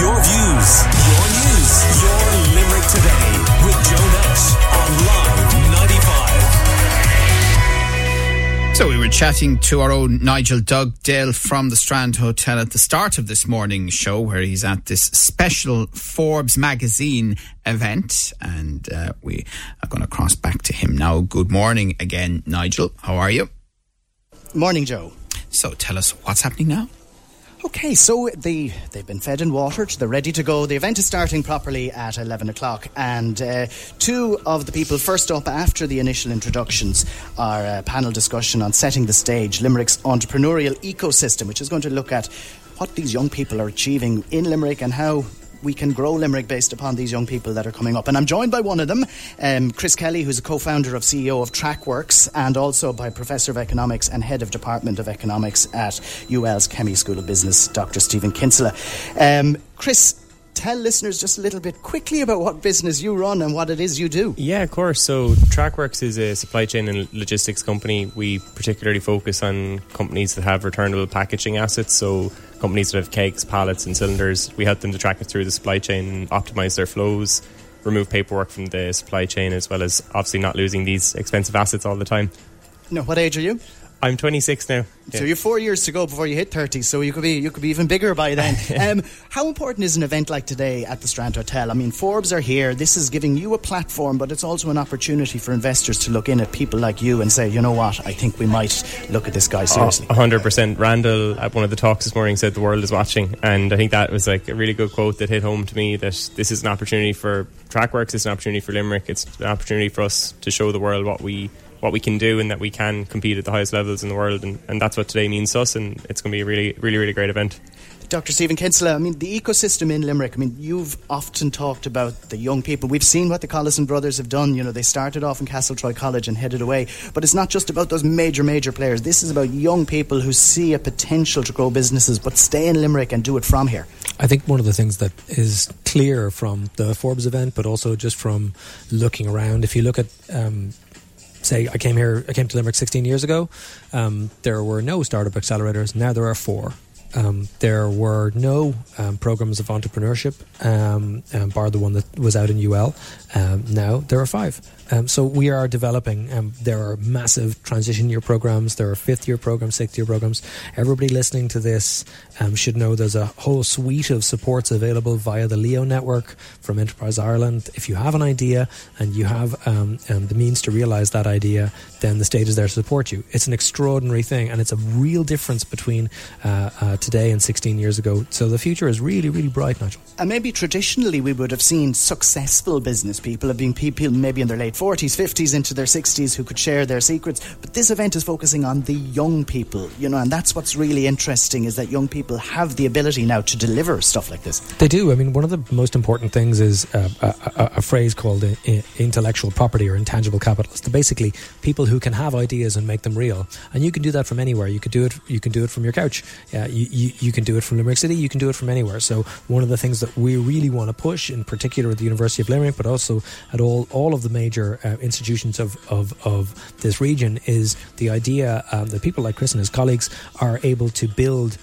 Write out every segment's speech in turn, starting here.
Your views, your news, your Limerick today with Joe Nash on Live 95. So we were chatting to our own Nigel Dugdale from the Strand Hotel at the start of this morning's show, where he's at this special Forbes magazine event, and uh, we are going to cross back to him now. Good morning again, Nigel. How are you? Morning, Joe. So tell us what's happening now. Okay, so they they've been fed and watered. They're ready to go. The event is starting properly at eleven o'clock, and uh, two of the people first up after the initial introductions are a panel discussion on setting the stage, Limerick's entrepreneurial ecosystem, which is going to look at what these young people are achieving in Limerick and how we can grow Limerick based upon these young people that are coming up. And I'm joined by one of them, um, Chris Kelly, who's a co-founder of CEO of Tracworx, and also by Professor of Economics and Head of Department of Economics at UL's Kemmy School of Business, Dr. Stephen Kinsella. Um, Chris, tell listeners just a little bit quickly about what business you run and what it is you do. Yeah, of course. So Tracworx is a supply chain and logistics company. We particularly focus on companies that have returnable packaging assets. So companies that have kegs, pallets, and cylinders. We help them to track it through the supply chain, optimize their flows, remove paperwork from the supply chain, as well as obviously not losing these expensive assets all the time. No, what age are you? I'm 26 now. So you're four years to go before you hit 30. So you could be you could be even bigger by then. um, how important is an event like today at the Strand Hotel? I mean, Forbes are here. This is giving you a platform, but it's also an opportunity for investors to look in at people like you and say, you know what, I think we might look at this guy seriously. Oh, 100%. Randall at one of the talks this morning said the world is watching, and I think that was like a really good quote that hit home to me that this is an opportunity for Tracworx. It's an opportunity for Limerick. It's an opportunity for us to show the world what we what we can do and that we can compete at the highest levels in the world. And, and that's what today means to us. And it's going to be a really, really, really great event. Dr. Stephen Kinsella, I mean, the ecosystem in Limerick, I mean, you've often talked about the young people. We've seen what the Collison brothers have done. You know, they started off in Castletroy College and headed away. But it's not just about those major, major players. This is about young people who see a potential to grow businesses, but stay in Limerick and do it from here. I think one of the things that is clear from the Forbes event, but also just from looking around, if you look at um, say I came here, I came to Limerick 16 years ago. Um, there were no startup accelerators. Now there are four. Um, there were no um, programs of entrepreneurship, um, um, bar the one that was out in UL. Um, now there are five. Um, so we are developing. There are massive transition year programs. There are fifth year programs, sixth year programs. Everybody listening to this should know there's a whole suite of supports available via the Leo network from Enterprise Ireland. If you have an idea and you have the means to realise that idea, then the state is there to support you. It's an extraordinary thing, and it's a real difference between uh, uh, today and 16 years ago. So the future is really, really bright, Nigel. And maybe traditionally we would have seen successful business people have been people maybe in their late 40s, 50s, into their 60s who could share their secrets. But this event is focusing on the young people, you know, and that's what's really interesting is that young people have the ability now to deliver stuff like this. They do. I mean, one of the most important things is uh, a, a, a, phrase called uh, intellectual property or intangible capital. It's basically people who can have ideas and make them real. And you can do that from anywhere. You could do it. You can do it from your couch. Yeah, you, you, you can do it from Limerick City. You can do it from anywhere. So one of the things that we really want to push, in particular at the University of Limerick, but also at all all of the major uh, institutions of, of, of this region is the idea um, that people like Chris and his colleagues are able to build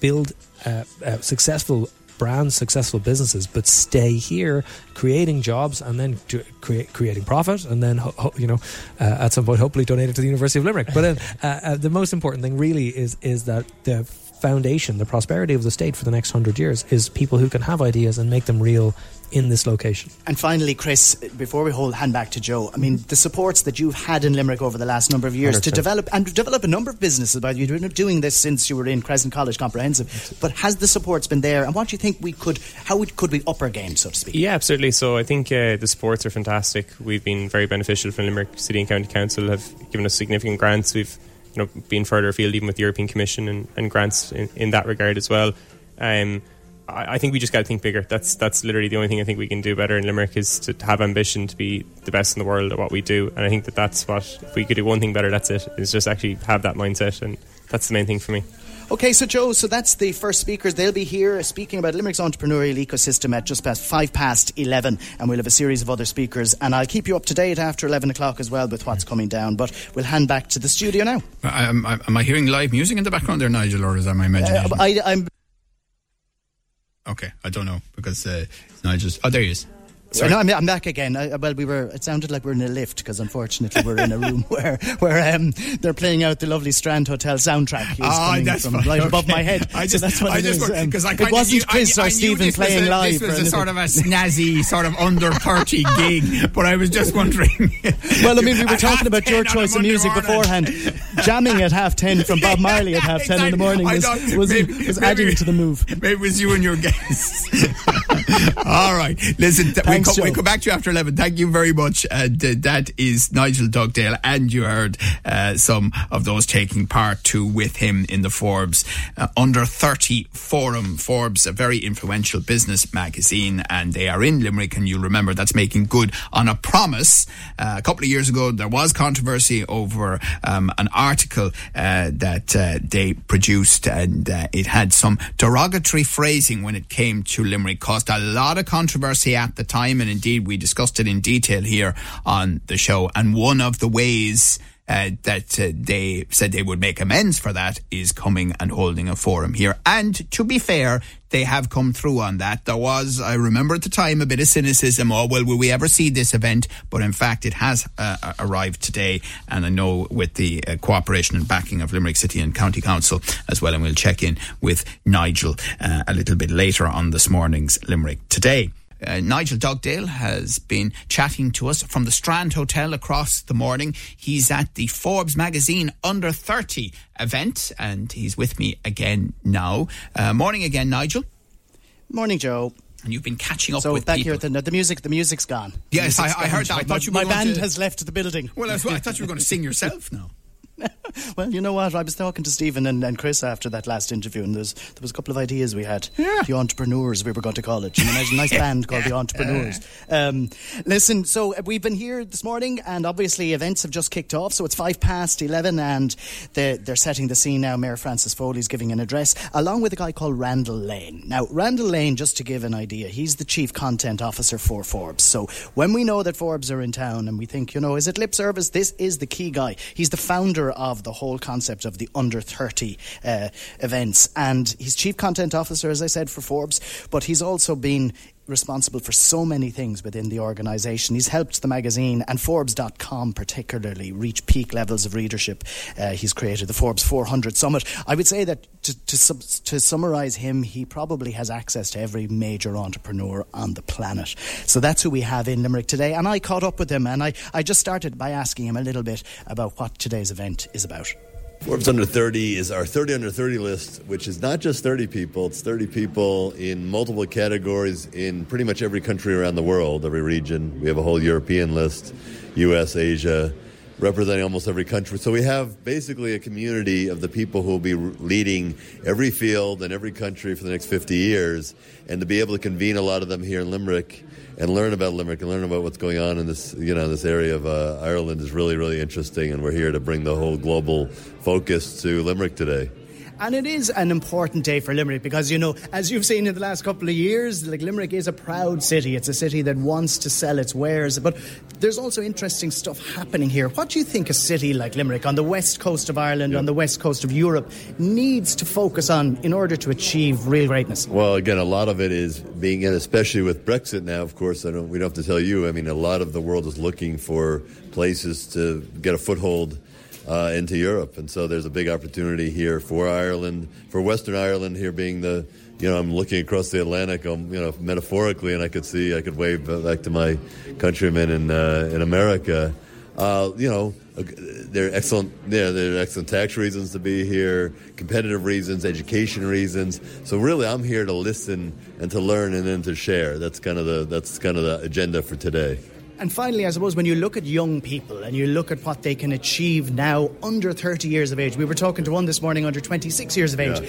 build uh, uh, successful brands, successful businesses, but stay here, creating jobs and then create, creating profit, and then ho- ho- you know uh, at some point hopefully donate it to the University of Limerick. But uh, uh, the most important thing really is is that the foundation, the prosperity of the state for the next hundred years, is people who can have ideas and make them real in this location. And finally, Chris, before we hold hand back to Joe, I mean the supports that you've had in Limerick over the last number of years 100%. to develop and develop a number of businesses. By you've been doing this since you were in Crescent College Comprehensive, but has the supports been there? And what do you think we could? How could we up our game, so to speak? Yeah, absolutely. So I think uh, the supports are fantastic. We've been very beneficial from Limerick City and County Council have given us significant grants. We've you know being further afield even with the European Commission and, and grants in, in that regard as well. Um, I, think we just got to think bigger. That's that's literally the only thing I think we can do better in Limerick is to have ambition to be the best in the world at what we do. And I think that that's what if we could do one thing better, that's it. Is just actually have that mindset, and that's the main thing for me. Okay, so Joe, so that's the first speakers. They'll be here speaking about Limerick's entrepreneurial ecosystem at just past five past eleven, and we'll have a series of other speakers. And I'll keep you up to date after eleven o'clock as well with what's coming down. But we'll hand back to the studio now. am I hearing live music in the background there, Nigel, or is that my imagination? Uh, I, I'm Okay, I don't know because uh, Nigel's. Oh, there he is. So no, I'm, I'm back again. I, well, we were. It sounded like we are in a lift because unfortunately we're in a room where where um, they're playing out the lovely Strand Hotel soundtrack. Is Ah, coming that's from fine. right above my head. I so just, that's what I it just is. Um, because I it wasn't of, Chris I, or I Stephen playing a, live. This was a sort of a snazzy, sort of under thirty gig, but I was just wondering. Well, I mean, we were talking about your choice of music beforehand. Jamming at half ten from Bob Marley at half ten in the morning was was, maybe- was maybe- adding to the move. Maybe it was you and your guests. All right. Listen, th- we, co- we come back to you after 11. Thank you very much. And uh, that is Nigel Dugdale. And you heard uh, some of those taking part too with him in the Forbes uh, Under 30 Forum. Forbes, a very influential business magazine, and they are in Limerick. And you'll remember that's making good on a promise. Uh, a couple of years ago, there was controversy over um, an article uh, that uh, they produced, and uh, it had some derogatory phrasing when it came to Limerick. Caused a lot of controversy at the time, and indeed we discussed it in detail here on the show. And one of the ways uh, that uh, they said they would make amends for that is coming and holding a forum here. And to be fair, they have come through on that. There was, I remember at the time, a bit of cynicism. Oh, well, will we ever see this event? But in fact, it has uh, arrived today. And I know with the uh, cooperation and backing of Limerick City and County Council as well. And we'll check in with Nigel uh, a little bit later on this morning's Limerick Today. Uh, Nigel Dugdale has been chatting to us from the Strand Hotel across the morning. He's at the Forbes magazine Under 30 event and he's with me again now. Uh, morning again, Nigel. Morning, Joe. And you've been catching up So with back people. here, at the, the music, the music's gone. The Yes, I- music's I gone, heard that. I thought you my, were my band to- has left the building. well, I, was, I thought you were going to sing yourself now. Well, you know what? I was talking to Stephen and, and Chris after that last interview, and there's, there was a couple of ideas we had. Yeah. The Entrepreneurs, we were going to call it. You know, there's a nice band called The Entrepreneurs. Um, listen, so uh, we've been here this morning, and obviously events have just kicked off, so it's five past 11, and they're, they're setting the scene now. Mayor Francis Foley's giving an address, along with a guy called Randall Lane. Now, Randall Lane, just to give an idea, he's the Chief Content Officer for Forbes. So when we know that Forbes are in town, and we think, you know, is it lip service? This is the key guy. He's the founder of the whole concept of the under 30 uh, events. And he's chief content officer, as I said, for Forbes, but he's also been responsible for so many things within the organisation. He's helped the magazine and Forbes.com particularly reach peak levels of readership. Uh, he's created the Forbes 400 Summit. I would say that to, to, to summarise him, he probably has access to every major entrepreneur on the planet. So that's who we have in Limerick today. And I caught up with him and I, I just started by asking him a little bit about what today's event is about. Forbes Under 30 is our 30 Under 30 list, which is not just 30 people, it's 30 people in multiple categories in pretty much every country around the world, every region. We have a whole European list, US, Asia, representing almost every country. So we have basically a community of the people who will be leading every field and every country for the next 50 years, and to be able to convene a lot of them here in Limerick and learn about Limerick and learn about what's going on in this, you know, this area of uh, Ireland is really, really interesting. And we're here to bring the whole global focus to Limerick today. And it is an important day for Limerick because, you know, as you've seen in the last couple of years, like Limerick is a proud city. It's a city that wants to sell its wares. But there's also interesting stuff happening here. What do you think a city like Limerick on the west coast of Ireland, on the west coast of Europe, needs to focus on in order to achieve real greatness? Well, again, a lot of it is being in, especially with Brexit now. Of course, I don't. We don't have to tell you. I mean, a lot of the world is looking for places to get a foothold uh, into Europe, and so there's a big opportunity here for Ireland, for Western Ireland, here being the. You know, I'm looking across the Atlantic, um, you know, metaphorically, and I could see, I could wave back to my countrymen in uh, in America. Uh, you know, uh, there are excellent, yeah, there are excellent tax reasons to be here, competitive reasons, education reasons. So really, I'm here to listen and to learn and then to share. That's kind of the that's kind of the agenda for today. And finally, I suppose when you look at young people and you look at what they can achieve now under 30 years of age, we were talking to one this morning under 26 years of age.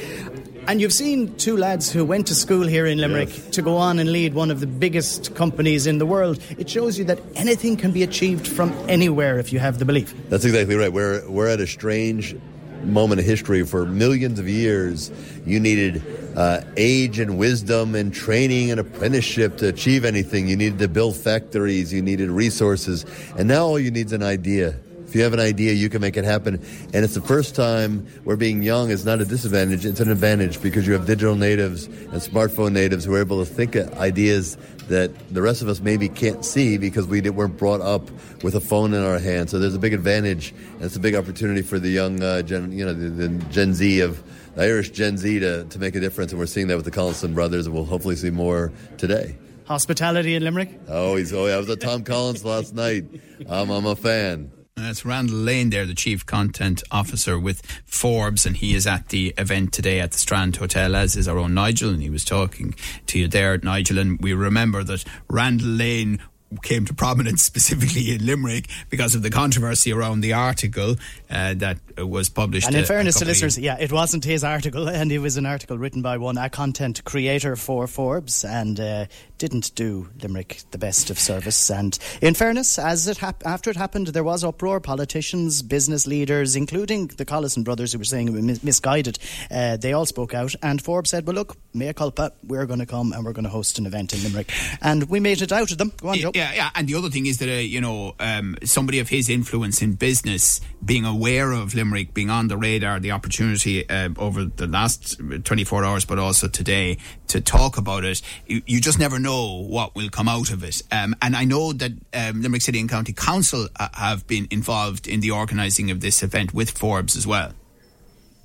And you've seen two lads who went to school here in Limerick Yes. to go on and lead one of the biggest companies in the world. It shows you that anything can be achieved from anywhere if you have the belief. That's exactly right. We're we're at a strange moment of history. For millions of years, you needed uh, age and wisdom and training and apprenticeship to achieve anything. You needed to build factories. You needed resources, and now all you need is an idea. If you have an idea, you can make it happen. And it's the first time where being young is not a disadvantage; it's an advantage because you have digital natives and smartphone natives who are able to think of ideas that the rest of us maybe can't see because we weren't brought up with a phone in our hand. So there's a big advantage, and it's a big opportunity for the young, uh, gen, you know, the, the Gen Z of the Irish Gen Z to, to make a difference. And we're seeing that with the Collison brothers, and we'll hopefully see more today. Hospitality in Limerick? Oh, he's oh, yeah, I was at Tom Collins last night. Um, I'm a fan. Uh, That's Randall Lane there, the Chief Content Officer with Forbes, and he is at the event today at the Strand Hotel, as is our own Nigel, and he was talking to you there, Nigel, and we remember that Randall Lane came to prominence specifically in Limerick because of the controversy around the article uh, that was published. And in a- a fairness to listeners, yeah, it wasn't his article, and it was an article written by one a content creator for Forbes, and uh, didn't do Limerick the best of service. And in fairness, as it hap- after it happened, there was uproar. Politicians, business leaders, including the Collison brothers, who were saying it was mis- misguided, uh, they all spoke out. And Forbes said, "Well, look, mea culpa, we're going to come and we're going to host an event in Limerick." And we made it out of them. Go on, Joe. yeah, yeah. And the other thing is that, uh, you know, um, somebody of his influence in business, being aware of Limerick, being on the radar, the opportunity uh, over the last 24 hours, but also today to talk about it, you, you just never know what will come out of it. Um, and I know that um, Limerick City and County Council uh, have been involved in the organising of this event with Forbes as well.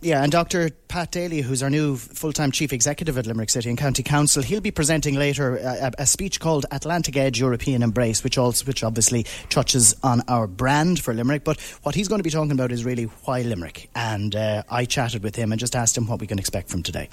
Yeah, and Dr. Pat Daly, who's our new full time chief executive at Limerick City and County Council, he'll be presenting later a, a speech called Atlantic Edge European Embrace, which also which obviously touches on our brand for Limerick. But what he's going to be talking about is really why Limerick. And uh, I chatted with him and just asked him what we can expect from today.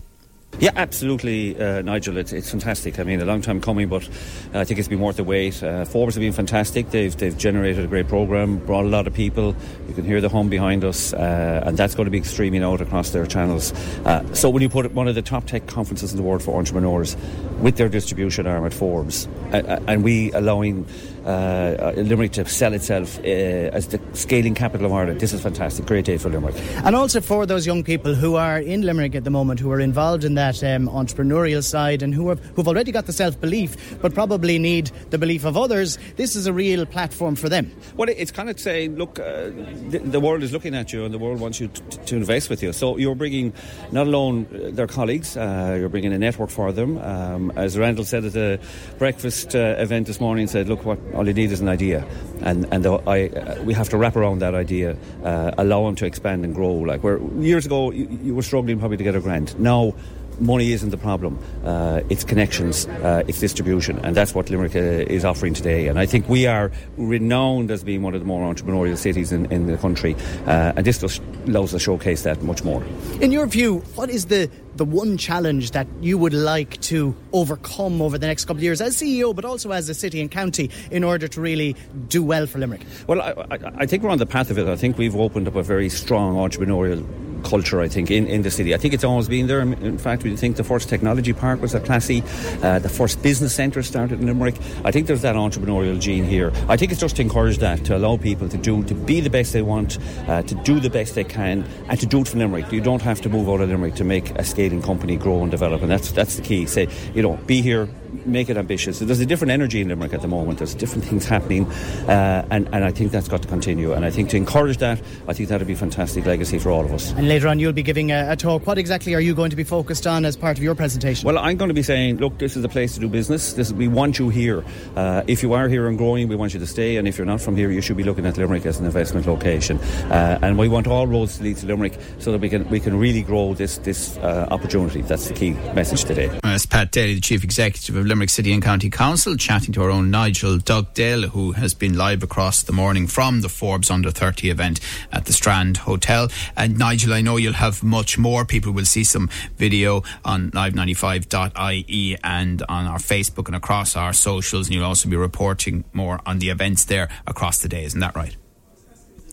Yeah, absolutely, uh, Nigel. It's, it's fantastic. I mean, a long time coming, but I think it's been worth the wait. Uh, Forbes have been fantastic. They've, they've generated a great program, brought a lot of people. You can hear the hum behind us, uh, and that's going to be streaming out across their channels. Uh, so, when you put one of the top tech conferences in the world for entrepreneurs with their distribution arm at Forbes, uh, uh, and we allowing uh, Limerick to sell itself uh, as the scaling capital of Ireland, this is fantastic. Great day for Limerick. And also for those young people who are in Limerick at the moment, who are involved in that um, entrepreneurial side and who have who've already got the self belief, but probably need the belief of others, this is a real platform for them. Well, it's kind of saying, look, uh, the, the world is looking at you and the world wants you to, to invest with you. So you're bringing not alone uh, their colleagues, uh, you're bringing a network for them. Um, as Randall said at the breakfast uh, event this morning, said, look, what all you need is an idea. And, and the, I, uh, we have to wrap around that idea, uh, allow them to expand and grow. Like where years ago, you, you were struggling probably to get a grant. Now, money isn't the problem. Uh, it's connections, uh, it's distribution, and that's what Limerick uh, is offering today. And I think we are renowned as being one of the more entrepreneurial cities in, in the country, uh, and this just allows us to showcase that much more. In your view, what is the the one challenge that you would like to overcome over the next couple of years as CEO, but also as a city and county, in order to really do well for Limerick? Well, I, I, I think we're on the path of it. I think we've opened up a very strong entrepreneurial culture, I think, in, in the city. I think it's always been there. In fact, we think the first technology park was at Plassey, uh, the first business centre started in Limerick. I think there's that entrepreneurial gene here. I think it's just to encourage that, to allow people to do, to be the best they want, uh, to do the best they can, and to do it for Limerick. You don't have to move out of Limerick to make a scaling company grow and develop, and that's that's the key. Say, you know, be here, make it ambitious. There's a different energy in Limerick at the moment. There's different things happening, uh, and and I think that's got to continue. And I think to encourage that, I think that'd be a fantastic legacy for all of us. And later on, you'll be giving a, a talk. What exactly are you going to be focused on as part of your presentation? Well, I'm going to be saying, look, this is a place to do business. This, we want you here. Uh, if you are here and growing, we want you to stay. And if you're not from here, you should be looking at Limerick as an investment location. Uh, and we want all roads to lead to Limerick so that we can we can really grow this this uh, opportunity. That's the key message today. That's Pat Daly, the Chief Executive of Limerick City and County Council, chatting to our own Nigel Dugdale, who has been live across the morning from the Forbes Under 30 event at the Strand Hotel. And Nigel, I know you'll have much more. People will see some video on live95.ie and on our Facebook and across our socials. And you'll also be reporting more on the events there across the day. Isn't that right?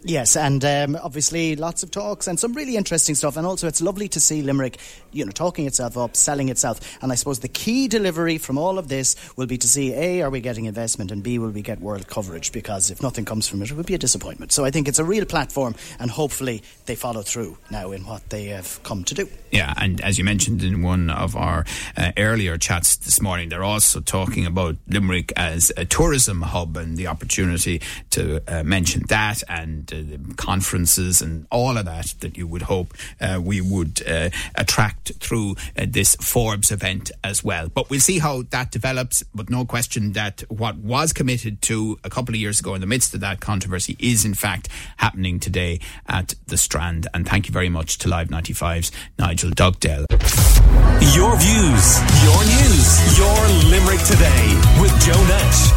Yes, and um, obviously lots of talks and some really interesting stuff. And also, it's lovely to see Limerick, you know, talking itself up, selling itself. And I suppose the key delivery from all of this will be to see a, are we getting investment, and b, will we get world coverage? Because if nothing comes from it, it would be a disappointment. So I think it's a real platform, and hopefully they follow through now in what they have come to do. Yeah, and as you mentioned in one of our uh, earlier chats this morning, they're also talking about Limerick as a tourism hub and the opportunity to uh, mention that and conferences and all of that that you would hope uh, we would uh, attract through uh, this Forbes event as well. But we'll see how that develops. But no question that what was committed to a couple of years ago in the midst of that controversy is in fact happening today at the Strand. And thank you very much to Live 95's Nigel Dugdale. Your views, your news, your Limerick today with Joe Nash